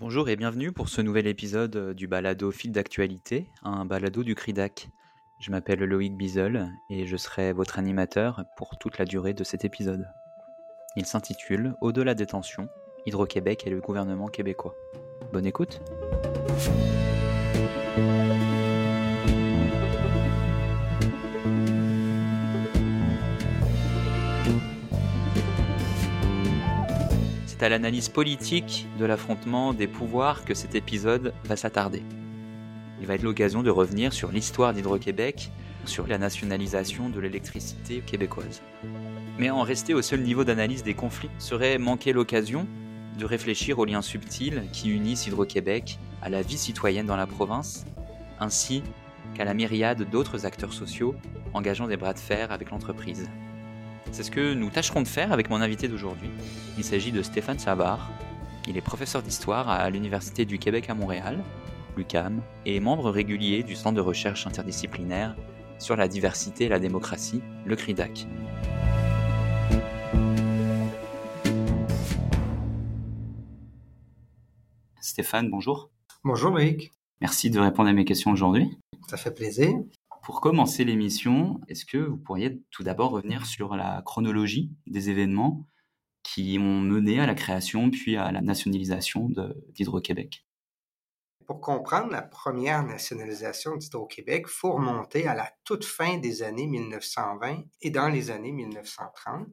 Bonjour et bienvenue pour ce nouvel épisode euh, du balado Fil d'actualité, un balado du CRIDAC. Je m'appelle Loïc Bizel et je serai votre animateur pour toute la durée de cet épisode. Il s'intitule Au-delà des tensions, Hydro-Québec et le gouvernement québécois. Bonne écoute C'est à l'analyse politique de l'affrontement des pouvoirs que cet épisode va s'attarder. Il va être l'occasion de revenir sur l'histoire d'Hydro-Québec, sur la nationalisation de l'électricité québécoise. Mais en rester au seul niveau d'analyse des conflits serait manquer l'occasion de réfléchir aux liens subtils qui unissent Hydro-Québec à la vie citoyenne dans la province, ainsi qu'à la myriade d'autres acteurs sociaux engageant des bras de fer avec l'entreprise. C'est ce que nous tâcherons de faire avec mon invité d'aujourd'hui. Il s'agit de Stéphane Savard. Il est professeur d'histoire à l'Université du Québec à Montréal, l'UCAM, et membre régulier du Centre de recherche interdisciplinaire sur la diversité et la démocratie, le CRIDAC. Stéphane, bonjour. Bonjour Loïc. Merci de répondre à mes questions aujourd'hui. Ça fait plaisir. Pour commencer l'émission, est-ce que vous pourriez tout d'abord revenir sur la chronologie des événements qui ont mené à la création puis à la nationalisation d'Hydro-Québec? Pour comprendre la première nationalisation d'Hydro-Québec, il faut remonter à la toute fin des années 1920 et dans les années 1930,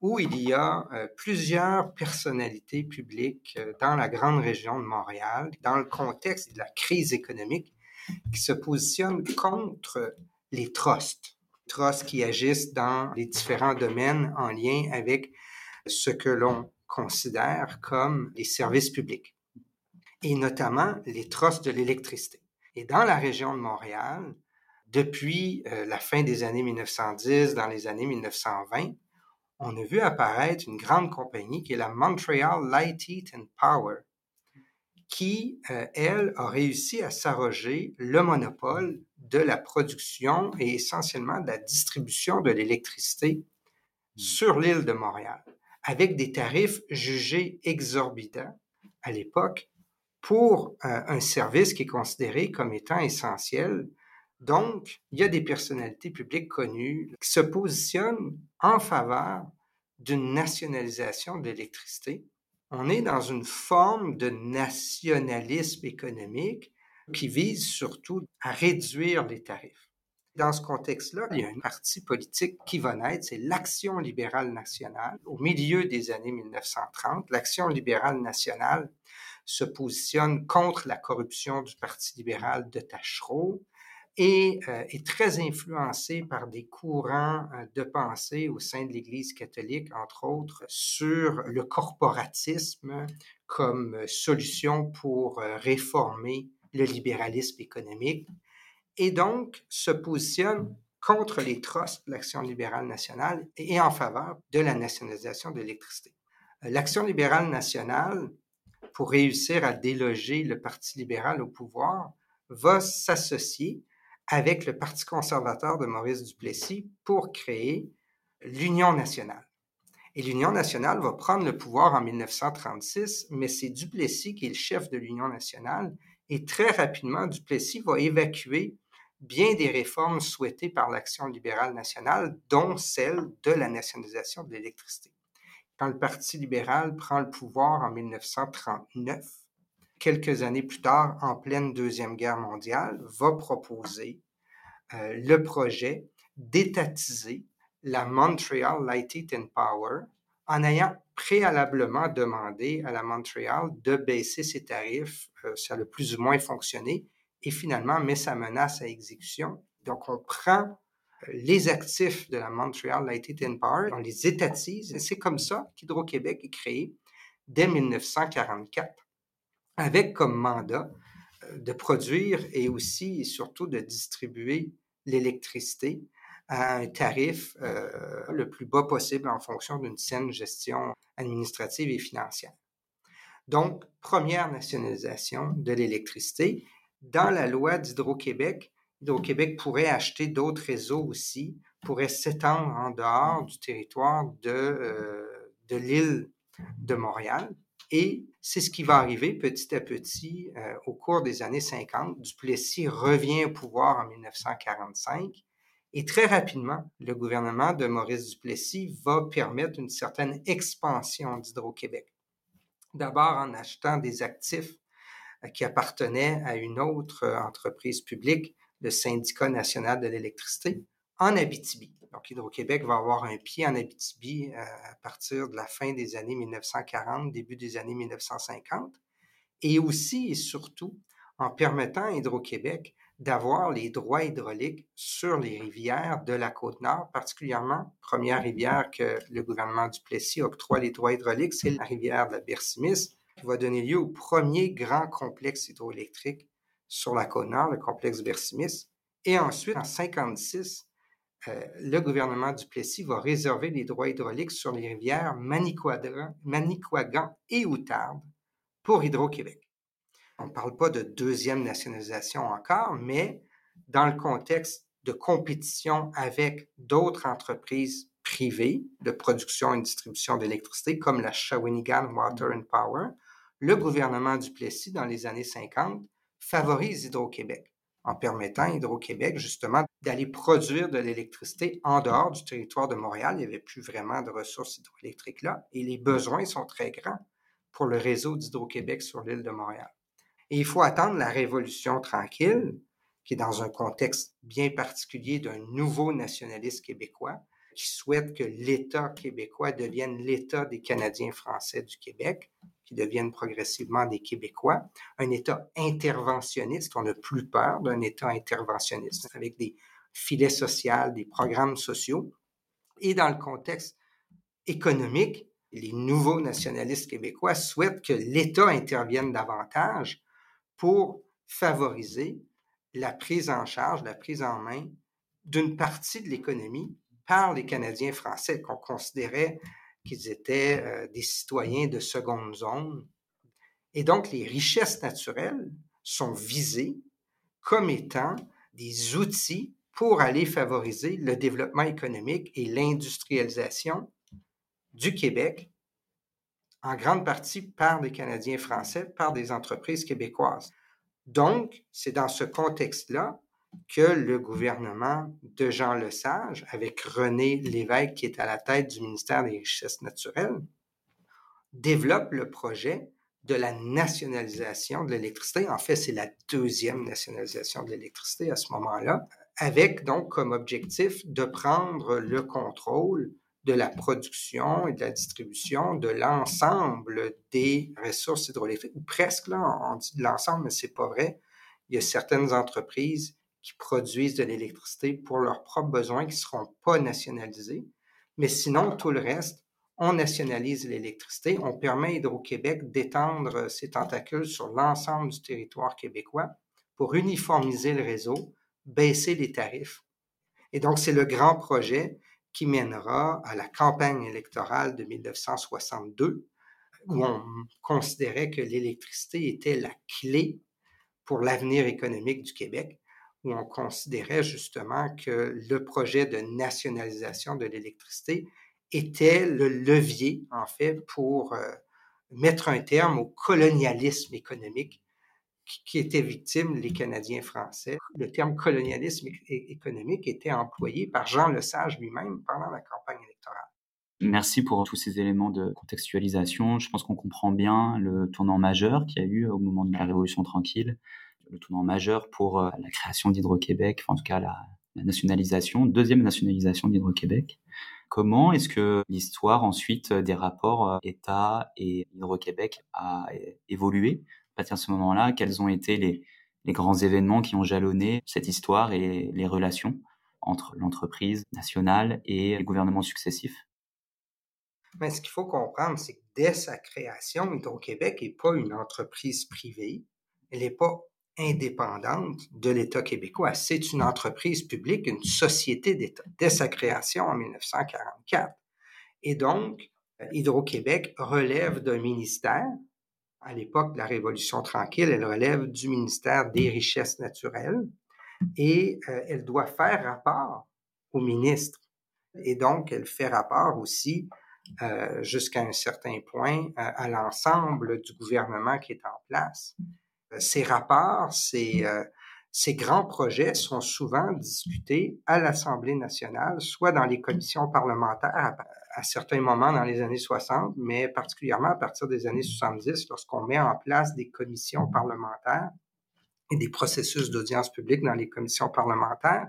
où il y a euh, plusieurs personnalités publiques euh, dans la grande région de Montréal, dans le contexte de la crise économique, qui se positionnent contre les trusts. Trusts qui agissent dans les différents domaines en lien avec ce que l'on considère comme les services publics, et notamment les trusts de l'électricité. Et dans la région de Montréal, depuis euh, la fin des années 1910, dans les années 1920, on a vu apparaître une grande compagnie qui est la Montreal Light, Heat and Power, qui, euh, elle, a réussi à s'arroger le monopole de la production et essentiellement de la distribution de l'électricité mmh. sur l'île de Montréal, avec des tarifs jugés exorbitants à l'époque pour euh, un service qui est considéré comme étant essentiel. Donc, il y a des personnalités publiques connues qui se positionnent en faveur d'une nationalisation de l'électricité on est dans une forme de nationalisme économique qui vise surtout à réduire les tarifs. Dans ce contexte-là, il y a un parti politique qui va naître, c'est l'Action libérale nationale. Au milieu des années 1930, l'Action libérale nationale se positionne contre la corruption du Parti libéral de Tachereau, et euh, est très influencé par des courants euh, de pensée au sein de l'Église catholique, entre autres, sur le corporatisme comme euh, solution pour réformer le libéralisme économique, et donc se positionne contre les trusts de l'Action libérale nationale et en faveur de la nationalisation de l'électricité. L'Action libérale nationale, pour réussir à déloger le Parti libéral au pouvoir, va s'associer avec le Parti conservateur de Maurice Duplessis pour créer l'Union nationale. Et l'Union nationale va prendre le pouvoir en 1936, mais c'est Duplessis qui est le chef de l'Union nationale. Et très rapidement, Duplessis va évacuer bien des réformes souhaitées par l'Action libérale nationale, dont celle de la nationalisation de l'électricité. Quand le Parti libéral prend le pouvoir en 1939, quelques années plus tard, en pleine Deuxième Guerre mondiale, va proposer euh, le projet d'étatiser la Montreal Light and Power en ayant préalablement demandé à la Montreal de baisser ses tarifs. Euh, ça a le plus ou moins fonctionné et finalement met sa menace à exécution. Donc, on prend euh, les actifs de la Montreal Light and Power, on les étatise et c'est comme ça qu'Hydro-Québec est créé dès 1944 avec comme mandat euh, de produire et aussi et surtout de distribuer l'électricité à un tarif euh, le plus bas possible en fonction d'une saine gestion administrative et financière. Donc, première nationalisation de l'électricité. Dans la loi d'Hydro-Québec, Hydro-Québec pourrait acheter d'autres réseaux aussi, pourrait s'étendre en dehors du territoire de, euh, de l'île de Montréal. Et c'est ce qui va arriver petit à petit euh, au cours des années 50. Duplessis revient au pouvoir en 1945 et très rapidement, le gouvernement de Maurice Duplessis va permettre une certaine expansion d'Hydro-Québec. D'abord en achetant des actifs euh, qui appartenaient à une autre euh, entreprise publique, le Syndicat national de l'électricité, en Abitibi. Donc, Hydro-Québec va avoir un pied en Abitibi euh, à partir de la fin des années 1940, début des années 1950, et aussi et surtout en permettant à Hydro-Québec d'avoir les droits hydrauliques sur les rivières de la côte nord, particulièrement, première rivière que le gouvernement du Plessis octroie les droits hydrauliques, c'est la rivière de la Bersimis, qui va donner lieu au premier grand complexe hydroélectrique sur la côte nord, le complexe Bersimis. Et ensuite, en 56, euh, le gouvernement du Plessis va réserver les droits hydrauliques sur les rivières Manicouagan et Outarde pour Hydro-Québec. On ne parle pas de deuxième nationalisation encore, mais dans le contexte de compétition avec d'autres entreprises privées de production et distribution d'électricité, comme la Shawinigan Water and Power, le gouvernement du Plessis, dans les années 50, favorise Hydro-Québec en permettant Hydro-Québec justement d'aller produire de l'électricité en dehors du territoire de Montréal. Il n'y avait plus vraiment de ressources hydroélectriques là et les besoins sont très grands pour le réseau d'Hydro-Québec sur l'île de Montréal. Et il faut attendre la Révolution tranquille, qui est dans un contexte bien particulier d'un nouveau nationaliste québécois, qui souhaite que l'État québécois devienne l'État des Canadiens français du Québec, qui deviennent progressivement des Québécois, un État interventionniste. On n'a plus peur d'un État interventionniste avec des filets sociaux, des programmes sociaux. Et dans le contexte économique, les nouveaux nationalistes québécois souhaitent que l'État intervienne davantage pour favoriser la prise en charge, la prise en main d'une partie de l'économie par les Canadiens français qu'on considérait qu'ils étaient euh, des citoyens de seconde zone. Et donc, les richesses naturelles sont visées comme étant des outils pour aller favoriser le développement économique et l'industrialisation du Québec, en grande partie par des Canadiens français, par des entreprises québécoises. Donc, c'est dans ce contexte-là que le gouvernement de Jean Lesage, avec René Lévesque qui est à la tête du ministère des Richesses naturelles, développe le projet de la nationalisation de l'électricité. En fait, c'est la deuxième nationalisation de l'électricité à ce moment-là, avec donc comme objectif de prendre le contrôle de la production et de la distribution de l'ensemble des ressources hydroélectriques, ou presque, là, on dit de l'ensemble, mais c'est pas vrai. Il y a certaines entreprises qui produisent de l'électricité pour leurs propres besoins qui seront pas nationalisés. Mais sinon, tout le reste, on nationalise l'électricité, on permet à Hydro-Québec d'étendre ses tentacules sur l'ensemble du territoire québécois pour uniformiser le réseau, baisser les tarifs. Et donc, c'est le grand projet qui mènera à la campagne électorale de 1962, où on considérait que l'électricité était la clé pour l'avenir économique du Québec où on considérait justement que le projet de nationalisation de l'électricité était le levier, en fait, pour euh, mettre un terme au colonialisme économique qui, était victime les Canadiens français. Le terme colonialisme économique était employé par Jean Lesage lui-même pendant la campagne électorale. Merci pour tous ces éléments de contextualisation. Je pense qu'on comprend bien le tournant majeur qu'il y a eu au moment de la Révolution tranquille le tournant majeur pour euh, la création d'Hydro-Québec, en tout cas la, nationalisation, deuxième nationalisation d'Hydro-Québec. Comment est-ce que l'histoire ensuite des rapports euh, État et Hydro-Québec a évolué à partir de ce moment-là Quels ont été les, les grands événements qui ont jalonné cette histoire et les relations entre l'entreprise nationale et les gouvernements successifs? Mais ce qu'il faut comprendre, c'est que dès sa création, Hydro-Québec n'est pas une entreprise privée. Elle n'est pas indépendante de l'État québécois. C'est une entreprise publique, une société d'État, dès sa création en 1944. Et donc, Hydro-Québec relève d'un ministère. À l'époque de la Révolution tranquille, elle relève du ministère des Richesses naturelles et euh, elle doit faire rapport au ministre. Et donc, elle fait rapport aussi euh, jusqu'à un certain point euh, à l'ensemble du gouvernement qui est en place. Euh, ces rapports, ces, ces grands projets sont souvent discutés à l'Assemblée nationale, soit dans les commissions parlementaires à, certains moments dans les années 60, mais particulièrement à partir des années 70, lorsqu'on met en place des commissions parlementaires et des processus d'audience publique dans les commissions parlementaires.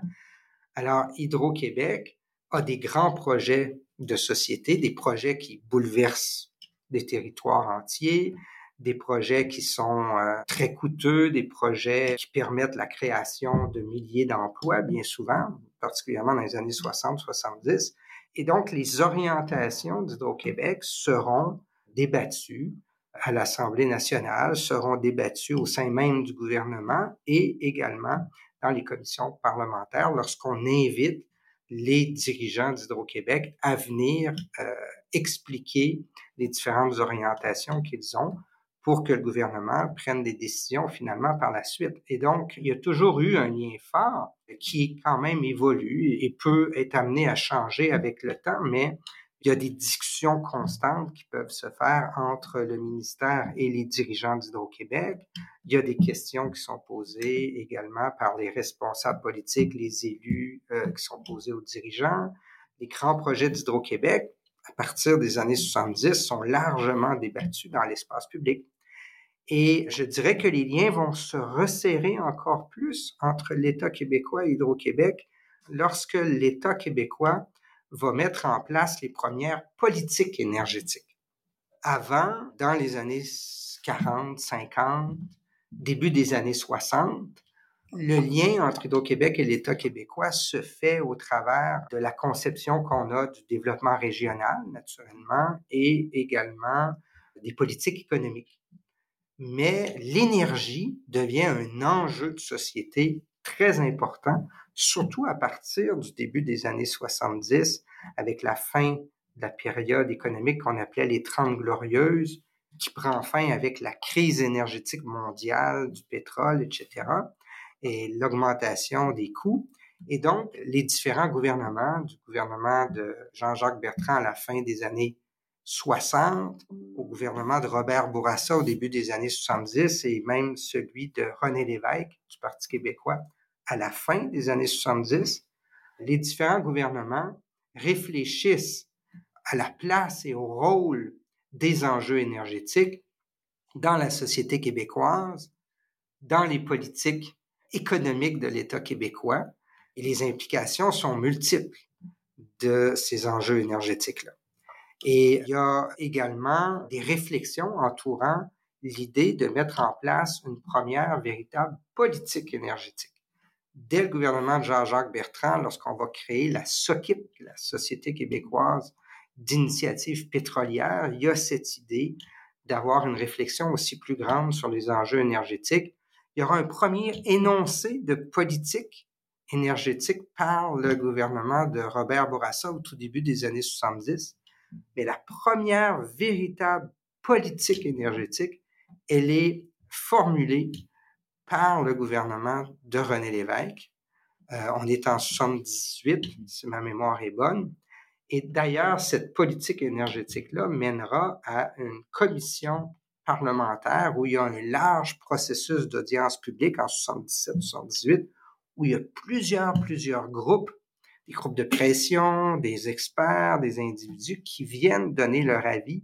Alors, Hydro-Québec a des grands projets de société, des projets qui bouleversent des territoires entiers, des projets qui sont euh, très coûteux, des projets qui permettent la création de milliers d'emplois, bien souvent, particulièrement dans les années 60-70. Et donc, les orientations d'Hydro-Québec seront débattues à l'Assemblée nationale, seront débattues au sein même du gouvernement et également dans les commissions parlementaires lorsqu'on invite les dirigeants d'Hydro-Québec à venir euh, expliquer les différentes orientations qu'ils ont pour que le gouvernement prenne des décisions finalement par la suite. Et donc, il y a toujours eu un lien fort qui quand même évolue et peut être amené à changer avec le temps, mais il y a des discussions constantes qui peuvent se faire entre le ministère et les dirigeants d'Hydro-Québec. Il y a des questions qui sont posées également par les responsables politiques, les élus euh, qui sont posés aux dirigeants. Les grands projets d'Hydro-Québec, à partir des années 70, sont largement débattus dans l'espace public. Et je dirais que les liens vont se resserrer encore plus entre l'État québécois et Hydro-Québec lorsque l'État québécois va mettre en place les premières politiques énergétiques. Avant, dans les années 40, 50, début des années 60, le lien entre Hydro-Québec et l'État québécois se fait au travers de la conception qu'on a du développement régional, naturellement, et également des politiques économiques. Mais l'énergie devient un enjeu de société très important surtout à partir du début des années 70, avec la fin de la période économique qu'on appelait les Trente Glorieuses, qui prend fin avec la crise énergétique mondiale du pétrole, etc., et l'augmentation des coûts. Et donc, les différents gouvernements, du gouvernement de Jean-Jacques Bertrand à la fin des années 60, au gouvernement de Robert Bourassa au début des années 70 et même celui de René Lévesque du Parti québécois à la fin des années 70, les différents gouvernements réfléchissent à la place et au rôle des enjeux énergétiques dans la société québécoise, dans les politiques économiques de l'État québécois, et les implications sont multiples de ces enjeux énergétiques-là. Et il y a également des réflexions entourant l'idée de mettre en place une première véritable politique énergétique dès le gouvernement de Jean-Jacques Bertrand, lorsqu'on va créer la SOCIP, la Société québécoise d'initiative pétrolière, il y a cette idée d'avoir une réflexion aussi plus grande sur les enjeux énergétiques. Il y aura un premier énoncé de politique énergétique par le gouvernement de Robert Bourassa au tout début des années 70. Mais la première véritable politique énergétique, elle est formulée par le gouvernement de René Lévesque. Euh, on est en 78, si ma mémoire est bonne. Et d'ailleurs, cette politique énergétique-là mènera à une commission parlementaire où il y a un large processus d'audience publique en 77-78, où il y a plusieurs, plusieurs groupes, des groupes de pression, des experts, des individus qui viennent donner leur avis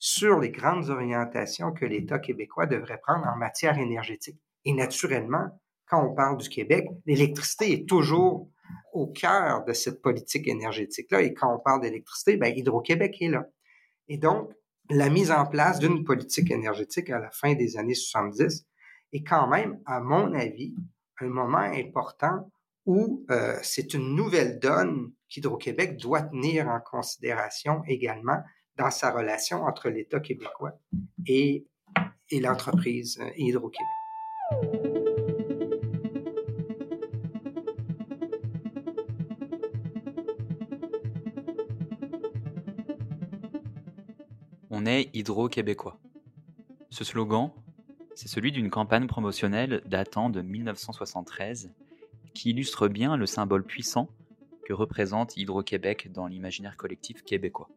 sur les grandes orientations que l'État québécois devrait prendre en matière énergétique. Et naturellement, quand on parle du Québec, l'électricité est toujours au cœur de cette politique énergétique-là. Et quand on parle d'électricité, ben, Hydro-Québec est là. Et donc, la mise en place d'une politique énergétique à la fin des années 70 est quand même, à mon avis, un moment important où euh, c'est une nouvelle donne qu'Hydro-Québec doit tenir en considération également dans sa relation entre l'État québécois et, et l'entreprise euh, Hydro-Québec. On est hydro-québécois. Ce slogan, c'est celui d'une campagne promotionnelle datant de 1973 qui illustre bien le symbole puissant que représente Hydro-Québec dans l'imaginaire collectif québécois.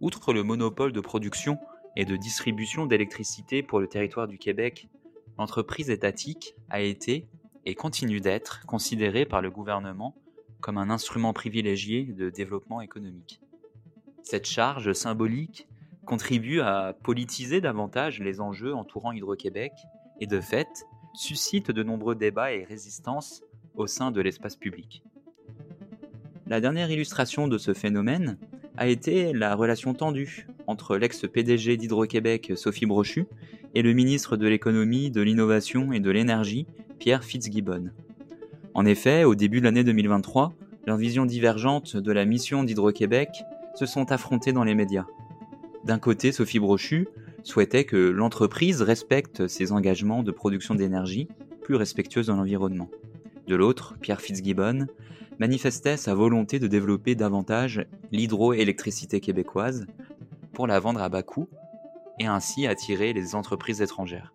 Outre le monopole de production et de distribution d'électricité pour le territoire du Québec, l'entreprise étatique a été et continue d'être considérée par le gouvernement comme un instrument privilégié de développement économique. Cette charge symbolique contribue à politiser davantage les enjeux entourant Hydro-Québec et de fait suscite de nombreux débats et résistances au sein de l'espace public. La dernière illustration de ce phénomène a été la relation tendue entre l'ex-PDG d'Hydro-Québec Sophie Brochu et le ministre de l'économie, de l'innovation et de l'énergie Pierre Fitzgibbon. En effet, au début de l'année 2023, leurs visions divergentes de la mission d'Hydro-Québec se sont affrontées dans les médias. D'un côté, Sophie Brochu souhaitait que l'entreprise respecte ses engagements de production d'énergie plus respectueuse de l'environnement. De l'autre, Pierre Fitzgibbon manifestait sa volonté de développer davantage l'hydroélectricité québécoise pour la vendre à bas coût et ainsi attirer les entreprises étrangères.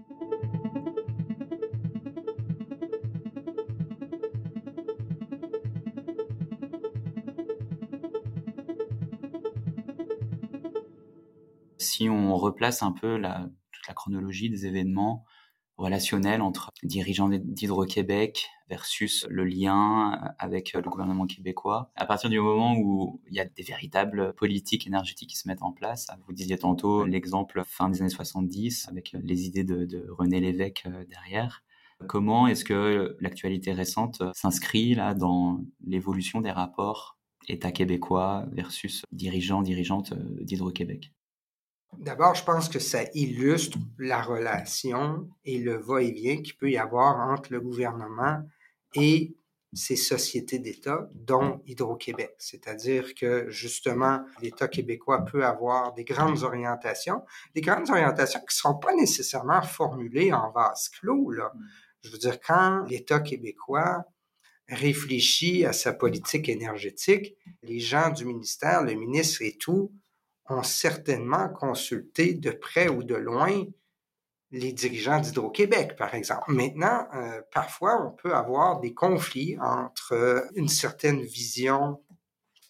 Si on replace un peu toute la chronologie des événements relationnels entre dirigeants d'Hydro-Québec versus le lien avec le gouvernement québécois. À partir du moment où il y a des véritables politiques énergétiques qui se mettent en place, vous disiez tantôt l'exemple fin des années 70 avec les idées de, René Lévesque euh, derrière. Comment est-ce que l'actualité récente s'inscrit là dans l'évolution des rapports État québécois versus dirigeants, dirigeantes euh, d'Hydro-Québec? D'abord, je pense que ça illustre la relation et le va-et-vient qu'il peut y avoir entre le gouvernement et ces sociétés d'État, dont Hydro-Québec. C'est-à-dire que, justement, l'État québécois peut avoir des grandes orientations, des grandes orientations qui ne seront pas nécessairement formulées en vase clos. Là. Je veux dire, quand l'État québécois réfléchit à sa politique énergétique, les gens du ministère, le ministre et tout, ont certainement consulté de près ou de loin les dirigeants d'Hydro-Québec, par exemple. Maintenant, euh, parfois, on peut avoir des conflits entre une certaine vision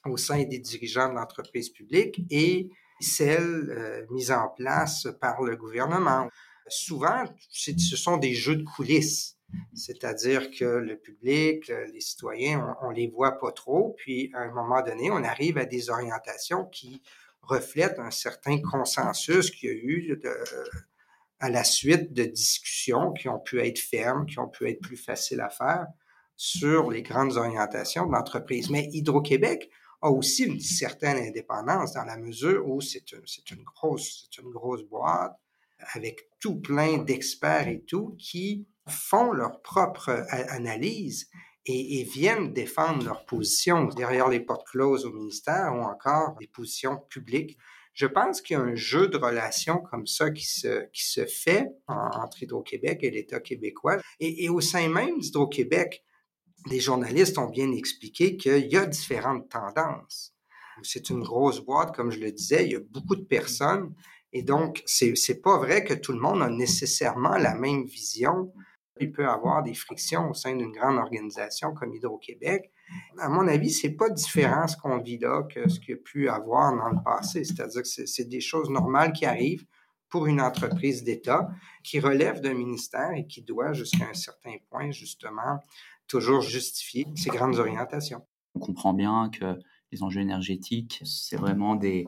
au sein des dirigeants de l'entreprise publique et celle euh, mise en place par le gouvernement. Souvent, ce sont des jeux de coulisses. C'est-à-dire que le public, les citoyens, on, on les voit pas trop, puis à un moment donné, on arrive à des orientations qui reflète un certain consensus qu'il y a eu à la suite de discussions qui ont pu être fermes, qui ont pu être plus faciles à faire sur les grandes orientations de l'entreprise. Mais Hydro-Québec a aussi une certaine indépendance dans la mesure où c'est une, une, grosse, une grosse boîte avec tout plein d'experts et tout qui font leur propre analyse et, viennent défendre leur position derrière les portes closes au ministère ou encore des positions publiques. Je pense qu'il y a un jeu de relations comme ça qui se, qui se fait entre Hydro-Québec et l'État québécois. Et, au sein même d'Hydro-Québec, les journalistes ont bien expliqué qu'il y a différentes tendances. C'est une grosse boîte, comme je le disais, il y a beaucoup de personnes. Et donc, c'est pas vrai que tout le monde a nécessairement la même vision il peut y avoir des frictions au sein d'une grande organisation comme Hydro-Québec. À mon avis, c'est pas différent ce qu'on vit là que ce qu'il y a pu avoir dans le passé. C'est-à-dire que c'est des choses normales qui arrivent pour une entreprise d'État qui relève d'un ministère et qui doit, jusqu'à un certain point, justement, toujours justifier ses grandes orientations. On comprend bien que les enjeux énergétiques. C'est vraiment des,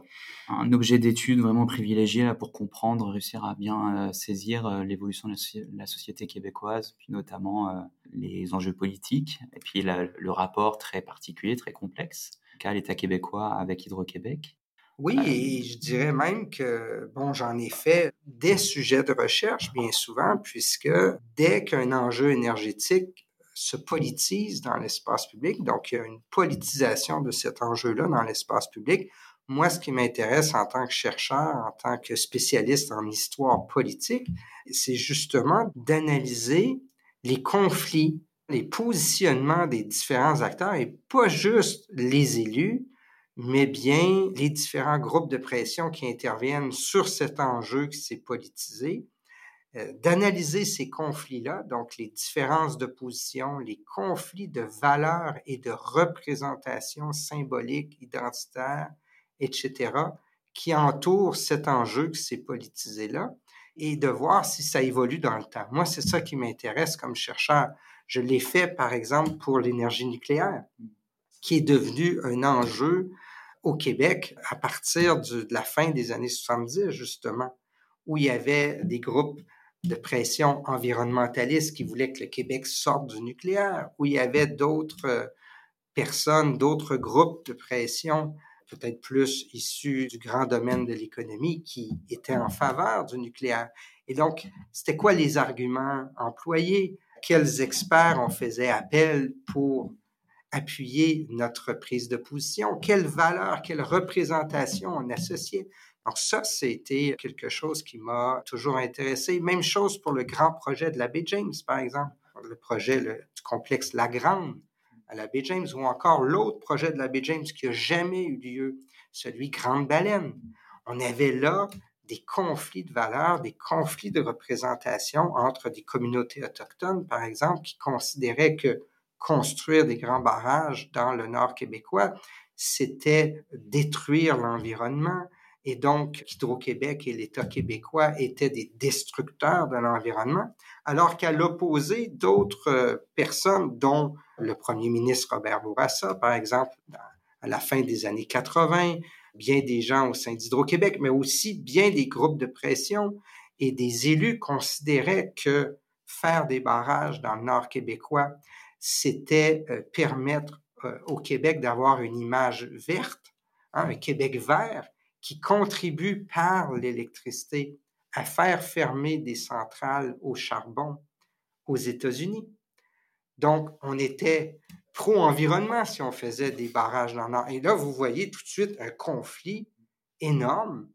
un objet d'étude vraiment privilégié là, pour comprendre, réussir à bien euh, saisir euh, l'évolution de la, société québécoise, puis notamment euh, les enjeux politiques, et puis le rapport très particulier, très complexe qu'a l'État québécois avec Hydro-Québec. Oui, et je dirais même que, bon, j'en ai fait des sujets de recherche bien souvent, puisque dès qu'un enjeu énergétique se politise dans l'espace public. Donc, il y a une politisation de cet enjeu-là dans l'espace public. Moi, ce qui m'intéresse en tant que chercheur, en tant que spécialiste en histoire politique, c'est justement d'analyser les conflits, les positionnements des différents acteurs et pas juste les élus, mais bien les différents groupes de pression qui interviennent sur cet enjeu qui s'est politisé d'analyser ces conflits-là, donc les différences de position, les conflits de valeurs et de représentation symbolique, identitaire, etc., qui entoure cet enjeu qui s'est politisé là et de voir si ça évolue dans le temps. Moi, c'est ça qui m'intéresse comme chercheur. Je l'ai fait, par exemple, pour l'énergie nucléaire, qui est devenu un enjeu au Québec à partir de la fin des années 70, justement, où il y avait des groupes de pression environnementaliste qui voulaient que le Québec sorte du nucléaire, où il y avait d'autres euh, personnes, d'autres groupes de pression, peut-être plus issus du grand domaine de l'économie, qui étaient en faveur du nucléaire. Et donc, c'était quoi les arguments employés? Quels experts on faisait appel pour appuyer notre prise de position? Quelle valeur, quelle représentation on associait? Donc ça, c'était quelque chose qui m'a toujours intéressé. Même chose pour le grand projet de la baie James, par exemple, le projet du complexe La Grande à la baie James, ou encore l'autre projet de la baie James qui a jamais eu lieu, celui Grande Baleine. On avait là des conflits de valeurs, des conflits de représentation entre des communautés autochtones, par exemple, qui considéraient que construire des grands barrages dans le nord québécois, c'était détruire l'environnement, et donc, Hydro-Québec et l'État québécois étaient des destructeurs de l'environnement, alors qu'à l'opposé, d'autres euh, personnes, dont le premier ministre Robert Bourassa, par exemple, à la fin des années 80, bien des gens au sein d'Hydro-Québec, mais aussi bien des groupes de pression et des élus considéraient que faire des barrages dans le nord québécois, c'était euh, permettre euh, au Québec d'avoir une image verte, hein, un Québec vert, qui contribue par l'électricité à faire fermer des centrales au charbon aux États-Unis. Donc, on était pro-environnement si on faisait des barrages dans Nord. Et là, vous voyez tout de suite un conflit énorme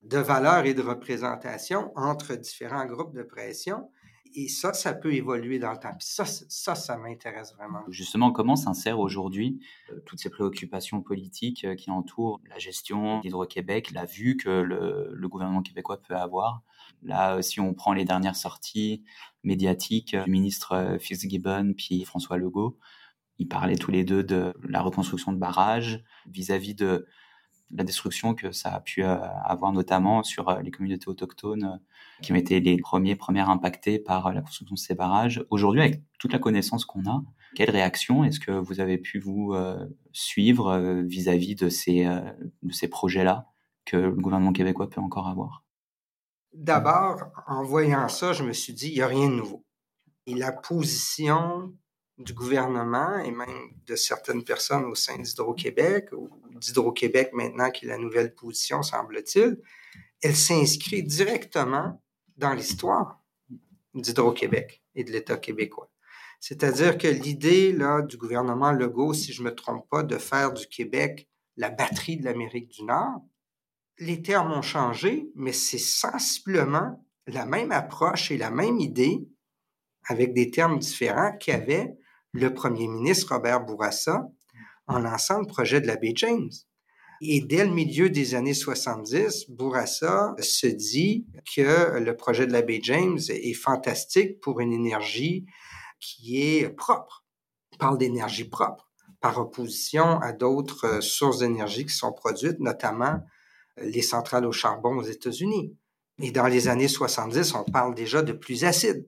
de valeurs et de représentation entre différents groupes de pression et ça, ça peut évoluer dans le temps. Ça, ça, ça m'intéresse vraiment. Justement, comment s'insèrent aujourd'hui euh, toutes ces préoccupations politiques euh, qui entourent la gestion d'Hydro-Québec, la vue que le, gouvernement québécois peut avoir? Là, euh, si on prend les dernières sorties médiatiques du ministre Fitzgibbon puis François Legault, ils parlaient tous les deux de la reconstruction de barrages vis-à-vis de la destruction que ça a pu avoir notamment sur les communautés autochtones qui ont été les premiers, premières impactés par la construction de ces barrages. Aujourd'hui, avec toute la connaissance qu'on a, quelle réaction est-ce que vous avez pu vous euh, suivre euh, vis-à-vis de ces, euh, de ces projets-là que le gouvernement québécois peut encore avoir? D'abord, en voyant ça, je me suis dit, il n'y a rien de nouveau. Et la position du gouvernement et même de certaines personnes au sein d'Hydro-Québec, ou d'Hydro-Québec maintenant qui est la nouvelle position, semble-t-il, elle s'inscrit directement dans l'histoire d'Hydro-Québec et de l'État québécois. C'est-à-dire que l'idée là du gouvernement Legault, si je me trompe pas, de faire du Québec la batterie de l'Amérique du Nord, les termes ont changé, mais c'est sensiblement la même approche et la même idée, avec des termes différents, qu'avait le premier ministre Robert Bourassa en lançant le projet de la baie James. Et dès le milieu des années 70, Bourassa se dit que le projet de la baie James est fantastique pour une énergie qui est propre. Il parle d'énergie propre par opposition à d'autres sources d'énergie qui sont produites, notamment les centrales au charbon aux États-Unis. Et dans les années 70, on parle déjà de plus acide.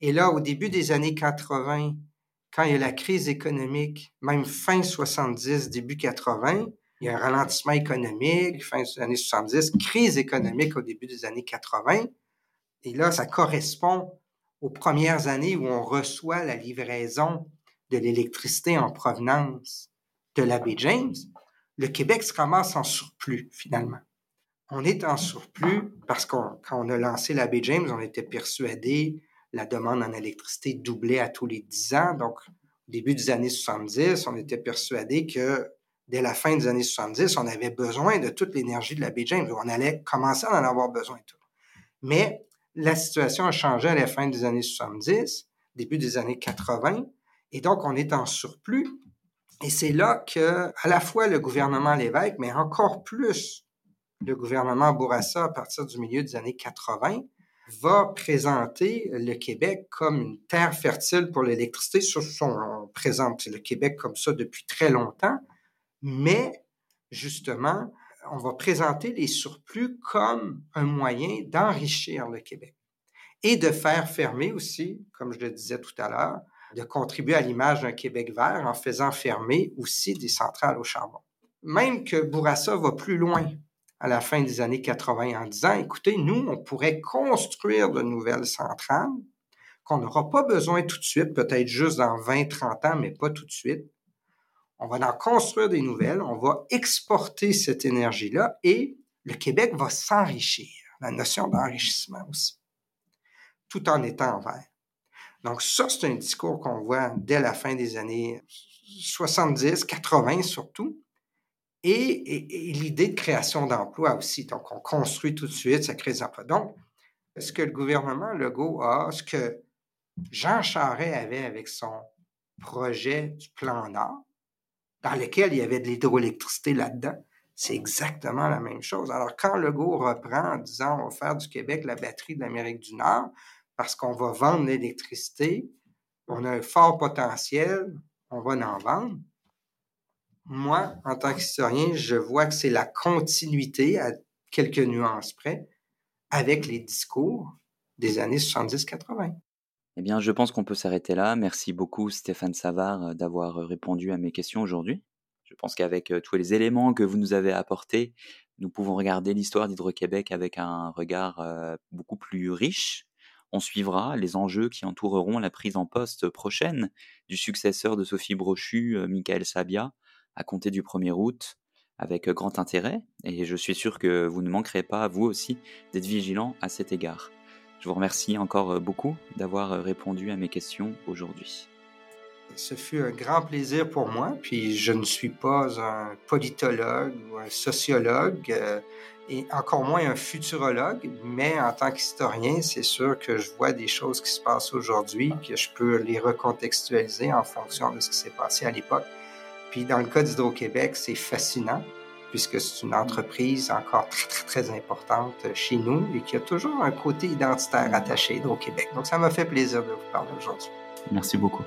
Et là, au début des années 80, quand il y a la crise économique, même fin 70, début 80, il y a un ralentissement économique, fin des années 70, crise économique au début des années 80. Et là, ça correspond aux premières années où on reçoit la livraison de l'électricité en provenance de la James. Le Québec se ramasse en surplus, finalement. On est en surplus parce que quand on a lancé la baie James, on était persuadé la demande en électricité doublait à tous les 10 ans. Donc, au début des années 70, on était persuadé que dès la fin des années 70, on avait besoin de toute l'énergie de la baie. On allait commencer à en avoir besoin. Mais la situation a changé à la fin des années 70, début des années 80, et donc on est en surplus. Et c'est là que, à la fois le gouvernement Lévesque, mais encore plus le gouvernement Bourassa à partir du milieu des années 80, va présenter le Québec comme une terre fertile pour l'électricité. On présente le Québec comme ça depuis très longtemps. Mais, justement, on va présenter les surplus comme un moyen d'enrichir le Québec et de faire fermer aussi, comme je le disais tout à l'heure, de contribuer à l'image d'un Québec vert en faisant fermer aussi des centrales au charbon. Même que Bourassa va plus loin à la fin des années 80 en disant, écoutez, nous, on pourrait construire de nouvelles centrales qu'on n'aura pas besoin tout de suite, peut-être juste dans 20-30 ans, mais pas tout de suite. On va en construire des nouvelles, on va exporter cette énergie-là et le Québec va s'enrichir, la notion d'enrichissement aussi, tout en étant vert. Donc ça, c'est un discours qu'on voit dès la fin des années 70, 80 surtout. Et, l'idée de création d'emplois aussi. Donc, on construit tout de suite, ça crée des emplois. Donc, ce que le gouvernement Legault a, ce que Jean Charest avait avec son projet du plan Nord, dans lequel il y avait de l'hydroélectricité là-dedans, c'est exactement la même chose. Alors, quand Legault reprend en disant on va faire du Québec la batterie de l'Amérique du Nord, parce qu'on va vendre l'électricité, on a un fort potentiel, on va en vendre. Moi, en tant qu'historien, je vois que c'est la continuité, à quelques nuances près, avec les discours des années 70-80. Eh bien, je pense qu'on peut s'arrêter là. Merci beaucoup, Stéphane Savard, euh, d'avoir euh, répondu à mes questions aujourd'hui. Je pense qu'avec euh, tous les éléments que vous nous avez apportés, nous pouvons regarder l'histoire d'Hydro-Québec avec un regard beaucoup plus riche. On suivra les enjeux qui entoureront la prise en poste prochaine du successeur de Sophie Brochu, Michael Sabia, à compter du 1er août, avec grand intérêt. Et je suis sûr que vous ne manquerez pas, vous aussi, d'être vigilant à cet égard. Je vous remercie encore euh, beaucoup d'avoir euh, répondu à mes questions aujourd'hui. Ce fut un grand plaisir pour moi, puis je ne suis pas un politologue ou un sociologue, euh, et encore moins un futurologue, mais en tant qu'historien, c'est sûr que je vois des choses qui se passent aujourd'hui, que je peux les recontextualiser en fonction de ce qui s'est passé à l'époque. Puis dans le cas d'Hydro-Québec, c'est fascinant puisque c'est une entreprise encore très, très, très importante chez nous et qui a toujours un côté identitaire attaché au Québec. Donc, ça m'a fait plaisir de vous parler aujourd'hui. Merci beaucoup.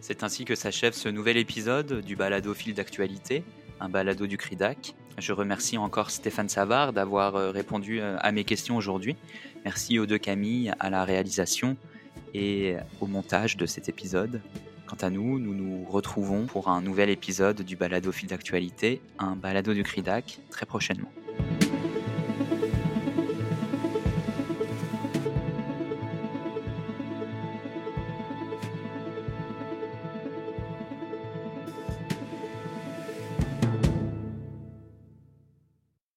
C'est ainsi que s'achève ce nouvel épisode du balado fil d'actualité, un balado du CRIDAC. Je remercie encore Stéphane Savard d'avoir euh, répondu euh, à mes questions aujourd'hui. Merci aux deux Camille à la réalisation et au montage de cet épisode. Quant à nous, nous nous retrouvons pour un nouvel épisode du balado fil d'actualité, un balado du CRIDAC, très prochainement.